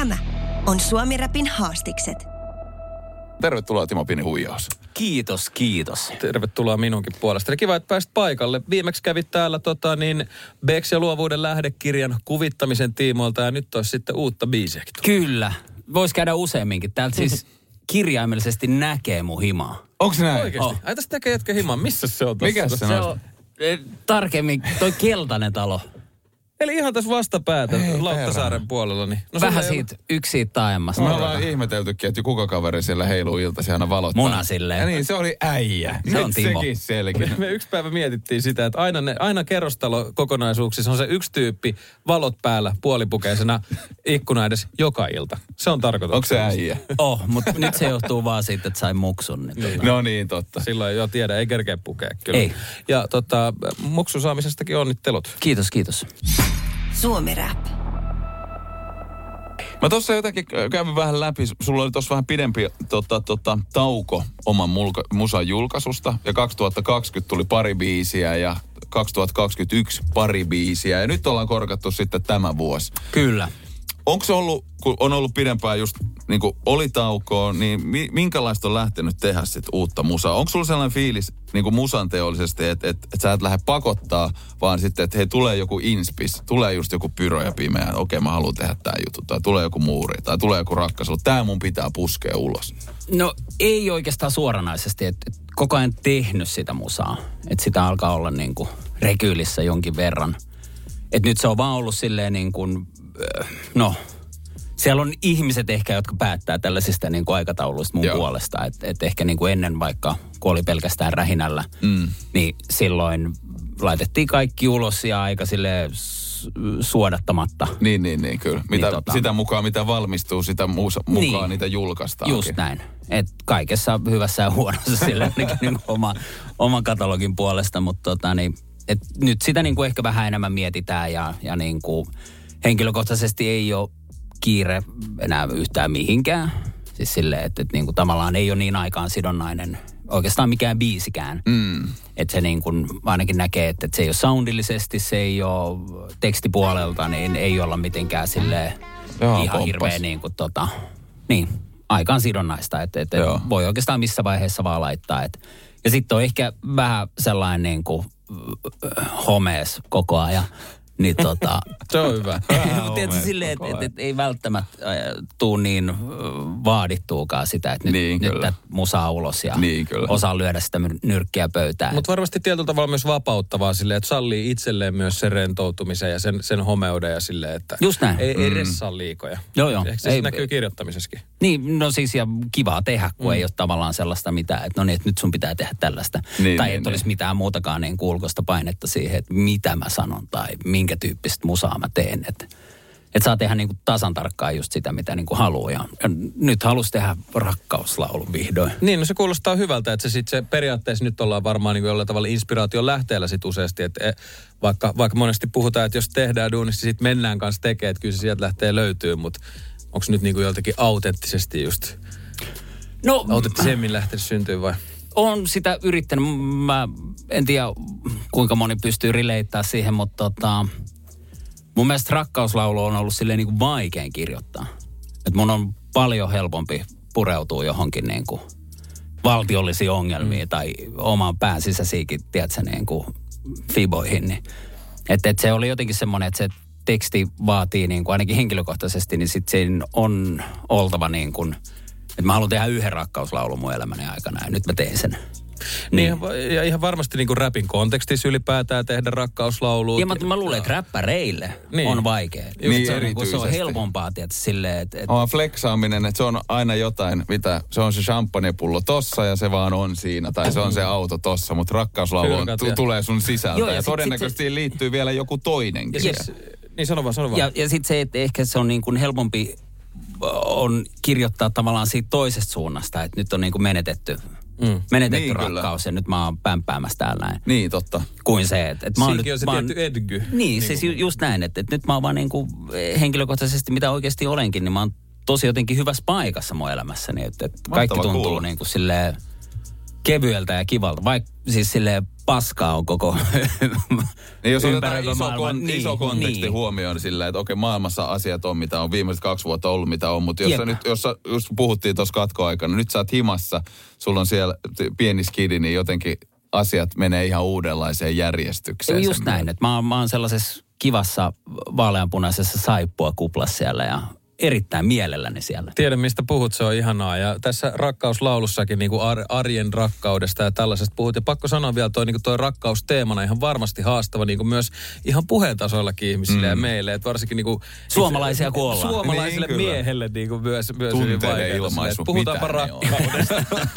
Tämä on Suomi Rapin haastikset. Tervetuloa Timo Pini huijaus. Kiitos, kiitos. Tervetuloa minunkin puolesta. Kiva, että pääsit paikalle. Viimeksi kävit täällä tota, niin Bex ja luovuuden lähdekirjan kuvittamisen tiimoilta ja nyt olisi sitten uutta biisiäkin. Kyllä. Voisi käydä useamminkin. Täältä siis kirjaimellisesti näkee mun himaa. Onko se näin? Oikeasti. Oh. Ai tästä tekee jätkä himan. Missä se on tossa? Mikä se Se on? on eh, tarkemmin toi keltainen talo. Eli ihan tässä vastapäätä Ei Lauttasaaren puolella. Niin. No Vähän sulla ei siitä, yksi siitä taajemmasta. Me ollaan ihmeteltykin, että kuka kaveri siellä heiluu iltaisin aina valottaa. Muna silleen. Ja niin, se oli äijä. Se Nyt on Timo. sekin selkeä. Me, me yksi päivä mietittiin sitä, että aina, ne, aina kerrostalo kokonaisuuksissa on se yksi tyyppi valot päällä puolipukeisena ikkuna edes joka ilta. Se on tarkoitus. Onko se äijä? Oh, mutta nyt se johtuu vaan siitä, että sai muksun. Niin tota. No niin, totta. Silloin jo tiedä, ei kerkeä pukea kyllä. Ei. Ja tota, muksun saamisestakin onnittelut. Kiitos, kiitos. Suomi Rap. Mä tuossa jotenkin kävin vähän läpi, sulla oli tuossa vähän pidempi tota, tota, tauko oman mulka, musan julkaisusta. Ja 2020 tuli pari biisiä ja 2021 pari biisiä. Ja nyt ollaan korkattu sitten tämä vuosi. Kyllä. Onko se ollut, kun on ollut pidempään just niin kuin oli taukoa, niin mi, minkälaista on lähtenyt tehdä sit uutta musaa? Onko sulla sellainen fiilis niin kuin musan teollisesti, että et, et sä et lähde pakottaa, vaan sitten, että hei, tulee joku inspis, tulee just joku pyro ja pimeä, okei mä haluan tehdä tämän jutun, tai tulee joku muuri, tai tulee joku rakkaisu, tämä mun pitää puskea ulos. No ei oikeastaan suoranaisesti, että et koko ajan tehnyt sitä musaa. Että sitä alkaa olla niin kuin rekyylissä jonkin verran. Että nyt se on vaan ollut silleen niin kuin, äh, no, siellä on ihmiset ehkä, jotka päättää tällaisista niin kuin aikatauluista mun Joo. Puolesta. Että et ehkä niin kuin ennen vaikka, kun oli pelkästään rähinällä, Mm. niin silloin laitettiin kaikki ulos ja aika sille suodattamatta. Niin, niin, niin, kyllä. Mitä, Niin, tota- Sitä mukaan, mitä valmistuu, sitä musa, mukaan Niin. niitä julkaistaan. Just näin. Et kaikessa hyvässä ja huonossa sillä ainakin niin oma, oman katalogin puolesta, mutta tota, niin, et nyt sitä niin kuin ehkä vähän enemmän mietitään ja, ja niin kuin henkilökohtaisesti ei ole kiire enää yhtään mihinkään. Siis silleen, että, että niin kuin tavallaan ei ole niin aikaan sidonnainen oikeastaan mikään biisikään. Mm. Että se niin kuin ainakin näkee, että, että se ei ole soundillisesti, se ei ole tekstipuolelta, niin ei olla mitenkään silleen Joo, ihan hirveä niin kuin tota, niin, aikaan sidonnaista, että, että Joo. voi oikeastaan missä vaiheessa vaan laittaa. Että. Ja sitten on ehkä vähän sellainen niin kuin äh, homees koko ajan. Niin tota, Se on hyvä. tietysti silleen, että et, et, ei välttämättä äh, tuu niin äh, vaadittuukaan sitä, että nyt, Niin, nyt kyllä. musaa ulos ja Niin, kyllä. osaa lyödä sitä nyrkkiä pöytään. Mutta varmasti tietyllä tavalla myös vapauttavaa silleen, että sallii itselleen myös sen rentoutumisen ja sen, sen homeuden ja silleen, että Just näin. ei, ei ressaa liikoja. Joo, joo. Ehkä se Ei- ei, näkyy kirjoittamisessakin. Niin, no siis ja kivaa tehdä, kun mm. ei ole tavallaan sellaista mitään, että no niin, että nyt sun pitää tehdä tällaista. Niin, tai niin, että olisi niin. mitään muutakaan niin ulkoista painetta siihen, että mitä mä sanon tai minkä tyyppistä musaa mä teen. Että et saa tehdä niin kuin tasan tarkkaan just sitä, mitä niin kuin haluaa. Ja, nyt halus tehdä rakkauslaulu vihdoin. Niin, no se kuulostaa hyvältä, että se, sit se periaatteessa nyt ollaan varmaan niin jollain tavalla inspiraation lähteellä sit useasti, että e, vaikka, vaikka monesti puhutaan, että jos tehdään duunissa, sitten mennään kanssa tekemään, että kyllä se sieltä lähtee löytyy, mutta onko nyt niin kuin joltakin autenttisesti just, No, autenttisemmin lähtenyt syntyä vai? on sitä yrittänyt. Mä en tiedä, kuinka moni pystyy rileittämään siihen, mutta tota, mun mielestä rakkauslaulu on ollut silleen niin kuin vaikein kirjoittaa. Et mun on paljon helpompi pureutua johonkin niin kuin valtiollisiin ongelmiin mm. tai oman pään sisäisiinkin, tiedätkö, niin kuin fiboihin. Niin. Et, et se oli jotenkin semmoinen, että se teksti vaatii niin kuin ainakin henkilökohtaisesti, niin sitten siinä on oltava niin kuin, että mä haluan tehdä yhden rakkauslaulun mun elämäni aikana ja nyt mä teen sen. Niin, ja ihan varmasti niin kuin rapin kontekstissa ylipäätään tehdä rakkauslauluja. Ja mä, mä luulen, että räppäreille Niin. niin. on vaikea. Niin, se, on, niin se on helpompaa, tietysti, silleen, että... että On fleksaaminen, että se on aina jotain, mitä, se on se champagnepullo tossa ja se vaan on siinä, tai se on se auto tossa, mutta rakkauslaulu on, tu, tulee sun sisältä Joo, ja, ja sit- todennäköisesti sit liittyy vielä joku toinenkin. Ja siis, niin sano vaan, sano vaan. Ja, ja sitten se, että ehkä se on niin kuin helpompi on kirjoittaa tavallaan siitä toisesta suunnasta, että nyt on niin kuin menetetty, mm. menetetty Niin, niin, kyllä. rakkaus ja nyt mä oon pämpäämässä täällä näin. Niin, totta. Kuin se, että, että mä oon Siinäkin on se mä oon- tietty edgy. Niin, Niin siis kuin- ju, just näin, että, että nyt mä oon vaan niin kuin henkilökohtaisesti, mitä oikeasti olenkin, niin mä oon tosi jotenkin hyvässä paikassa mun elämässäni. Että, että kaikki tuntuu kuulla. niin kuin silleen kevyeltä ja kivalta, vaikka siis silleen paskaa on koko Niin jos otetaan iso, maailma. kon, iso konteksti niin. huomioon niin sillä, että okei, maailmassa asiat on mitä on, viimeiset kaksi vuotta ollut mitä on, mutta jos sä nyt, jos sä, just puhuttiin tuossa katkoaikana, nyt sä oot himassa, sulla on siellä pieni skidi, niin jotenkin asiat menee ihan uudenlaiseen järjestykseen. Just näin, että mä, oon- mä oon sellaisessa kivassa vaaleanpunaisessa saippua kuplassa siellä ja erittäin mielelläni siellä. Tiedän, mistä puhut, se on ihanaa. Ja tässä rakkauslaulussakin niin kuin ar- arjen rakkaudesta ja tällaisesta puhut. Ja pakko sanoa vielä toi, niin kuin toi rakkaus teemana ihan varmasti haastava niin kuin myös ihan puheen tasollakin ihmisille mm. ja meille. Että varsinkin niin kuin, Suomalaisia kun ollaan. Suomalaiselle Niin, kyllä. miehelle niin kuin myös, myös hyvin vaikeaa. ilmaisu, Puhutaanpa rakkaudesta.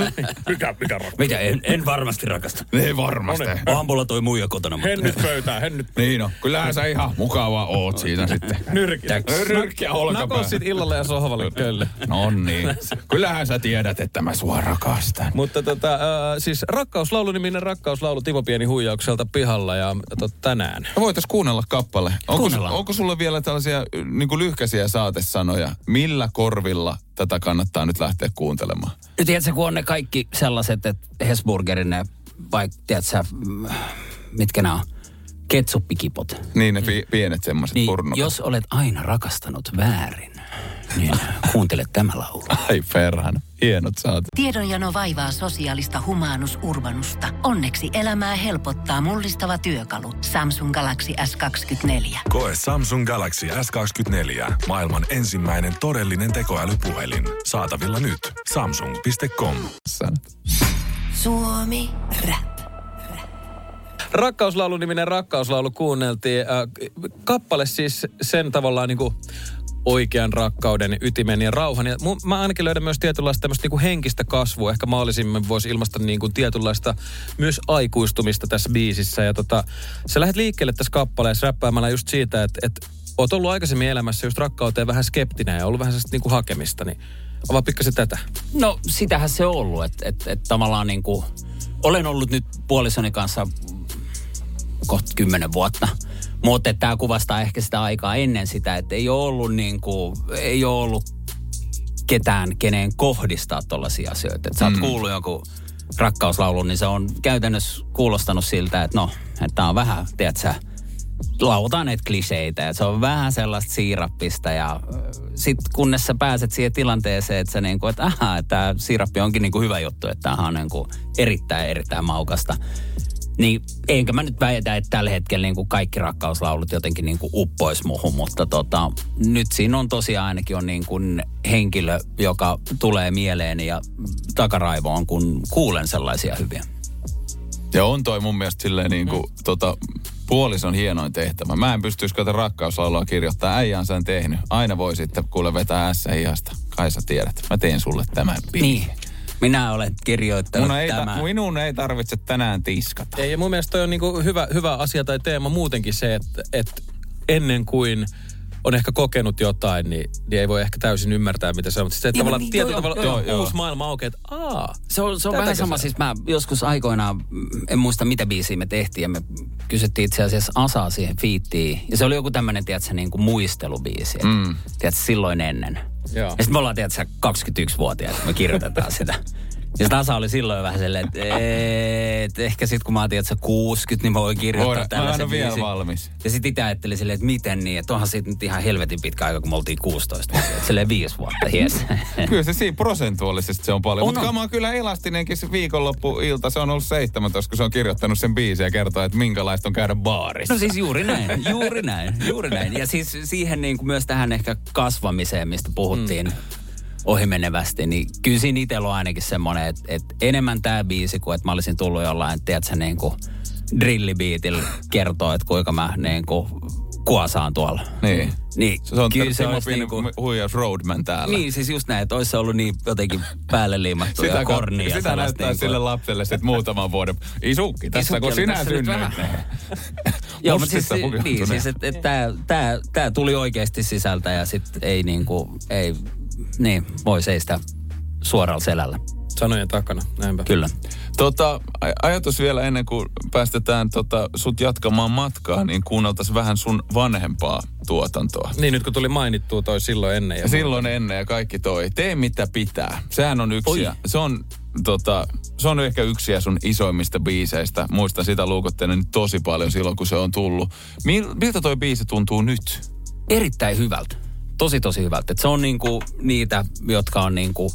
mikä, mikä rakkaus? Mitä, en, en varmasti rakasta. Ei varmasti. Onhan mulla toi muija kotona, mutta... Hennyt pöytään, hennyt Niin on. Kyllähän sä ihan mukava oot siinä sitten. nyrkiä. Nyrkkiä olkapää. Nako sit illalle ja sohvalle kölle. No niin. Kyllähän sä tiedät, että mä sua rakastan. Mutta tota, äh, siis rakkauslaulu niminen rakkauslaulu Timo Pieni huijaukselta pihalla ja tot, tänään. Me voitais kuunnella kappale. Onko, Kuunnellaan. onko sulla vielä tällaisia niin kuin lyhkäisiä saatesanoja? Millä korvilla tätä kannattaa nyt lähteä kuuntelemaan? Nyt tiedätkö, kun on ne kaikki sellaiset, että Hesburgerin ne, vaikka, tiedätkö, mm, mitkä nämä on, ketsuppikipot. Niin ne pi- pienet semmoiset Niin, purnot. jos olet aina rakastanut väärin, niin kuuntele tämä laulu. Ai perhana. Hienot saat. Tiedonjano vaivaa sosiaalista humanus urbanusta. Onneksi elämää helpottaa mullistava työkalu. Samsung Galaxy S24. Koe Samsung Galaxy S24. Maailman ensimmäinen todellinen tekoälypuhelin. Saatavilla nyt. Samsung.com. Suomi Rap. Rakkauslaulu niminen rakkauslaulu kuunneltiin. Äh, kappale siis sen tavallaan niin kuin oikean rakkauden ytimen ja rauhan. Ja mu- mä ainakin löydän myös tietynlaista niin kuin henkistä kasvua. Ehkä maallisimmin voisi ilmaista kuin tietynlaista myös aikuistumista tässä biisissä. Ja tota, sä lähdet liikkeelle tässä kappaleessa räppäämällä just siitä, että, että oot ollut aikaisemmin elämässä just rakkauteen vähän skeptinen ja ollut vähän sellaista kuin hakemista. Niin avaa pikkasen tätä. No sitähän se on ollut, että et, et tavallaan niin kuin, olen ollut nyt puolisoni kanssa kohta kymmenen vuotta. Mutta tämä kuvastaa ehkä sitä aikaa ennen sitä, että ei ole ollut, niin kuin, ei ole ollut ketään, keneen kohdistaa tollaisia asioita. Että sä oot kuullut jonkun rakkauslaulun, niin se on käytännössä kuulostanut siltä, että no, että on vähän, tiedät sä, lautaan näitä kliseitä ja se on vähän sellaista siirappista ja sitten kunnes sä pääset siihen tilanteeseen, että sä niinku, että aha, tämä siirappi onkin niinku hyvä juttu, että tämähän on niinku erittäin, erittäin maukasta. Niin enkä mä nyt väitä, että tällä hetkellä niin kuin kaikki rakkauslaulut jotenkin niin kuin uppois muhun, mutta tota, nyt siinä on tosiaan ainakin on niin kuin henkilö, joka tulee mieleeni ja takaraivoon, kun kuulen sellaisia hyviä. Ja on toi mun mielestä silleen niin kuin, mm. tota, puolison hienoin tehtävä. Mä en pystyisi tätä rakkauslaulua kirjoittaa. Äijä on sen tehnyt. Aina voi sitten kuule vetää ässä hihasta. Kai sä tiedät. Mä teen sulle tämän biisin. Niin. Minä olen kirjoittanut Mun ei, ta- tämän. minun ei tarvitse tänään tiskata. Ei, ja mun mielestä toi on niinku hyvä, hyvä asia tai teema muutenkin se, että, että ennen kuin on ehkä kokenut jotain, niin, niin ei voi ehkä täysin ymmärtää, mitä se on. Mutta se, että Joo, tavallaan niin, tietyllä tavalla joo, uusi joo. maailma aukeaa, että aa, Se on, se on vähän sama, se- siis mä joskus aikoinaan, mm, en muista mitä biisiä me tehtiin, ja me kysyttiin itse asiassa Asaa siihen fiittiin. Ja se oli joku tämmöinen, tiedätkö, niin kuin muistelubiisi. Mm. Tiedätkö, silloin ennen. Joo. Ja sitten me ollaan, tiedätkö, 21-vuotiaita, me kirjoitetaan sitä. Ja sitten Asa oli silloin vähän silleen, että et, ehkä sitten kun mä oon, tiedätkö, 60, niin mä voin kirjoittaa Voidaan, mä en vielä valmis. Ja sitten itse ajattelin silleen, että miten niin, että onhan siitä nyt ihan helvetin pitkä aika, kun me oltiin 16 vuotta. Silleen viisi vuotta, yes. Kyllä se siinä prosentuaalisesti se on paljon. On, Mutta kama on kyllä elastinenkin se viikonloppuilta. Se on ollut 17, kun se on kirjoittanut sen biisin ja kertoo, että minkälaista on käydä baarissa. No siis juuri näin, juuri näin, juuri näin. Ja siis siihen niin kuin myös tähän ehkä kasvamiseen, mistä puhuttiin mm. Ohimenevästi, niin kyllä siinä itsellä on ainakin semmoinen, että, että enemmän tämä biisi kuin että mä olisin tullut jollain, tiedätkö, niin kuin drillibiitillä kertoo, että kuinka mä niin kuin kuosaan tuolla. Niin. Niin, Se on kyllä se olisi niin kuin, huijaus Roadman täällä. niin, siis just näin, että olisi ollut niin jotenkin päälle liimattu ja Sitä, kornia. sitä sellaista näyttää niin kuin- sille lapselle sitten muutaman vuoden. Isukki, tässä Isukki kun sinä synnyit. vähän. Joo, mutta siis, niin, siis että et tämä tää, tää tuli oikeasti sisältä ja sitten ei niinku, ei, niin, voi seistä suoralla selällä. Sanojen takana, näinpä. Kyllä. Tota, aj- ajatus vielä ennen kuin päästetään tota, sut jatkamaan matkaa, niin kuunneltaisiin vähän sun vanhempaa tuotantoa. Niin nyt kun tuli mainittua toi silloin ennen. Ja Silloin ennen ja kaikki toi. Tee mitä pitää. Sehän on yksi. Oi. Ja se on, tota, se on ehkä yksi ja sun isoimmista biiseistä. Muistan sitä luukottelen nyt tosi paljon silloin, kun se on tullut. Mil, miltä toi biisi tuntuu nyt? Erittäin hyvältä. Tosi, tosi hyvältä. Et se on niinku niitä, jotka on niinku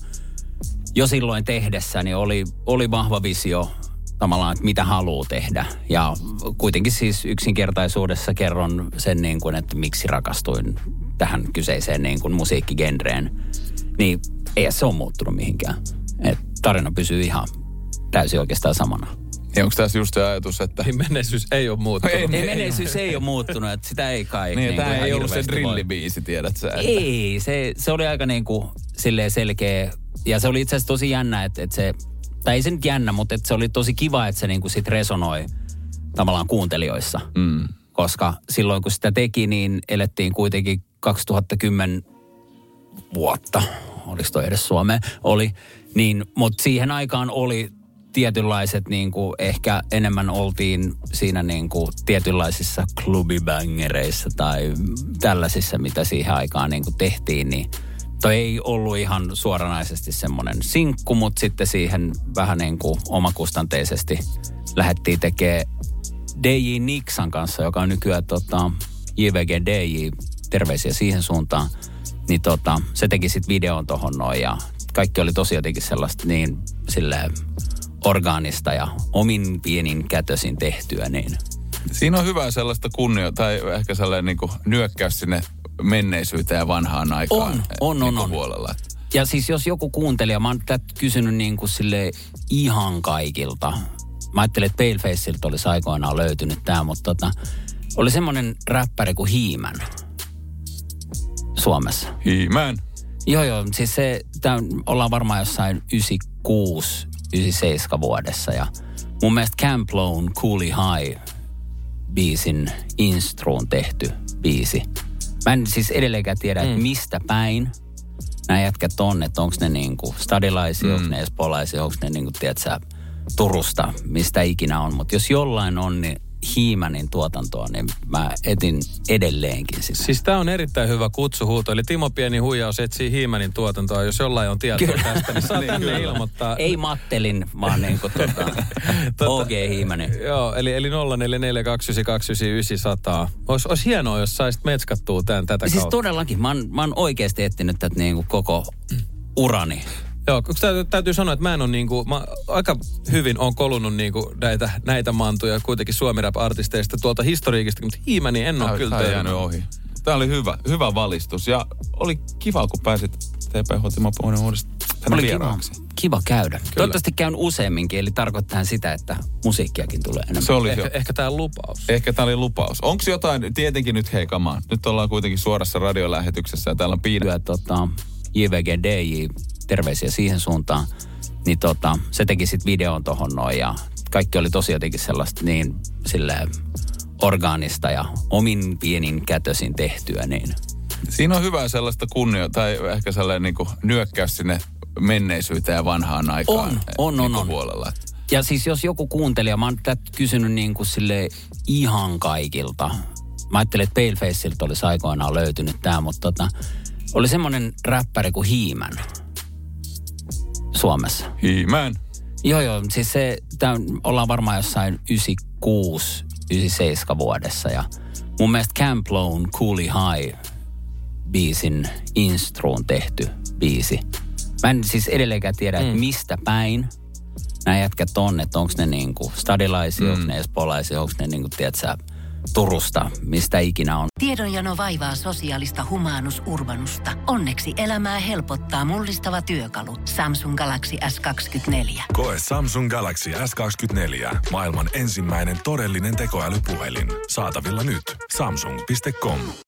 jo silloin tehdessä, niin oli, oli vahva visio tavallaan, että mitä haluaa tehdä. Ja kuitenkin siis yksinkertaisuudessa kerron sen, niin kuin, että miksi rakastuin tähän kyseiseen niin kuin musiikkigenreen. Niin ei se ole muuttunut mihinkään. Et tarina pysyy ihan täysin oikeastaan samana. Ja onko tässä just se ajatus, että... Niin menneisyys ei ole muuttunut. Ei, Ei menneisyys ei ole muuttunut, että sitä ei kai. Niin, tämä kuin ei ollut se drillibiisi, tiedät sä. Että... Ei, se, se oli aika niin kuin silleen selkeä. Ja se oli itse asiassa tosi jännä, että, että se, tai ei se nyt jännä, mutta että se oli tosi kiva, että se niin kuin sit resonoi tavallaan kuuntelijoissa. Mm. Koska silloin kun sitä teki, niin elettiin kuitenkin 2010 vuotta, oliko toi edes Suomeen, oli. Niin, mutta siihen aikaan oli tietynlaiset, niin kuin ehkä enemmän oltiin siinä niin kuin tietynlaisissa klubibängereissa tai tällaisissa, mitä siihen aikaan niin kuin tehtiin, niin toi ei ollut ihan suoranaisesti semmoinen sinkku, mutta sitten siihen vähän niin kuin omakustanteisesti lähdettiin tekemään DJ Nixan kanssa, joka on nykyään tota, JVG DJ, terveisiä siihen suuntaan, niin tota, se teki sitten videon tohon noin ja kaikki oli tosi jotenkin sellaista niin silleen orgaanista ja omin pienin kätösin tehtyä, niin Siinä on hyvää sellaista kunnio, tai ehkä sellainen niin kuin nyökkäys sinne menneisyyteen ja vanhaan aikaan. On, on, on, niin on. Puolella. Ja siis jos joku kuuntelija, mä oon tätä kysynyt niin kuin sille ihan kaikilta. Mä ajattelin, että Palefaceilta olisi aikoinaan löytynyt tämä, mutta tota, oli semmoinen räppäri kuin Hiimän Suomessa. Hiimään. Joo, joo. Siis se, tää, ollaan varmaan jossain 96, 97 vuodessa. Ja mun mielestä Camp Lone Coolie High biisin instruun tehty biisi. Mä en siis edelleenkään tiedä, mm. että mistä päin nämä jätkät on, että onko ne niinku stadilaisia, mm. onko ne espoolaisia, onko ne niinku, tiedätkö, Turusta, mistä ikinä on. Mutta jos jollain on, niin Hiimänin tuotantoa, niin mä etin edelleenkin sitä. Siis tämä on erittäin hyvä kutsuhuuto. Eli Timo Pieni huijaus etsii Hiimänin tuotantoa. Jos jollain on tietoa Kyllä. tästä, niin saa tänne ilmoittaa. Ei Mattelin, vaan niin kuin tota, OG Hiimänen. Joo, eli, eli 0442999900. Olisi, olisi hienoa, jos saisit metskattua tämän tätä Siis kautta. todellakin, mä oon, mä oon oikeasti etsinyt tätä niin kuin koko urani. Joo, koska täytyy, täytyy sanoa, että mä en ole niinku, mä aika hyvin on kolunut niinku näitä, näitä mantuja kuitenkin suomirap-artisteista tuolta historiikista, mutta Hiimäni en ole kyllä jäänyt ohi. Tämä oli hyvä, hyvä valistus ja oli kiva, kun pääsit TPH Timo Pohjonen uudestaan tänne Oli kiva, vieraaksi. kiva käydä. Kyllä. Toivottavasti käyn useamminkin, eli tarkoittaa sitä, että musiikkiakin tulee enemmän. Se oli Ehkä, jo. ehkä tämä lupaus. Ehkä tämä oli lupaus. Onko jotain, tietenkin nyt hei kamaan. Nyt ollaan kuitenkin suorassa radiolähetyksessä ja täällä on piirre. Tota, JVG DJ, terveisiä siihen suuntaan. Niin tota, se teki sitten videon tohon noin ja kaikki oli tosi jotenkin sellaista niin silleen orgaanista ja omin pienin kätösin tehtyä, niin Siinä on hyvää sellaista kunnio, tai ehkä sellainen niin kuin nyökkäys sinne menneisyyteen ja vanhaan aikaan. On, on, niin on, kuin on. Puolella. Ja siis jos joku kuuntelija, mä oon tätä kysynyt niin kuin sille ihan kaikilta. Mä ajattelin, että Palefaceilta olisi aikoinaan löytynyt tämä, mutta tota, oli semmoinen räppäri kuin Hiimän Suomessa. Hiimään. Joo, joo. Siis se, tää, on- ollaan varmaan jossain 96, 97 vuodessa. Ja mun mielestä Camp Lone Coolie High biisin instruun tehty biisi. Mä en siis edelleenkään tiedä, mm. että mistä päin nämä jätkät on, että onko ne niinku stadilaisia, mm. onko ne espoolaisia, onko ne niinku, tiedätkö, Turusta, mistä ikinä on. Tiedonjano vaivaa sosiaalista humanus urbanusta. Onneksi elämää helpottaa mullistava työkalu. Samsung Galaxy S24. Koe Samsung Galaxy S24. Maailman ensimmäinen todellinen tekoälypuhelin. Saatavilla nyt. Samsung.com.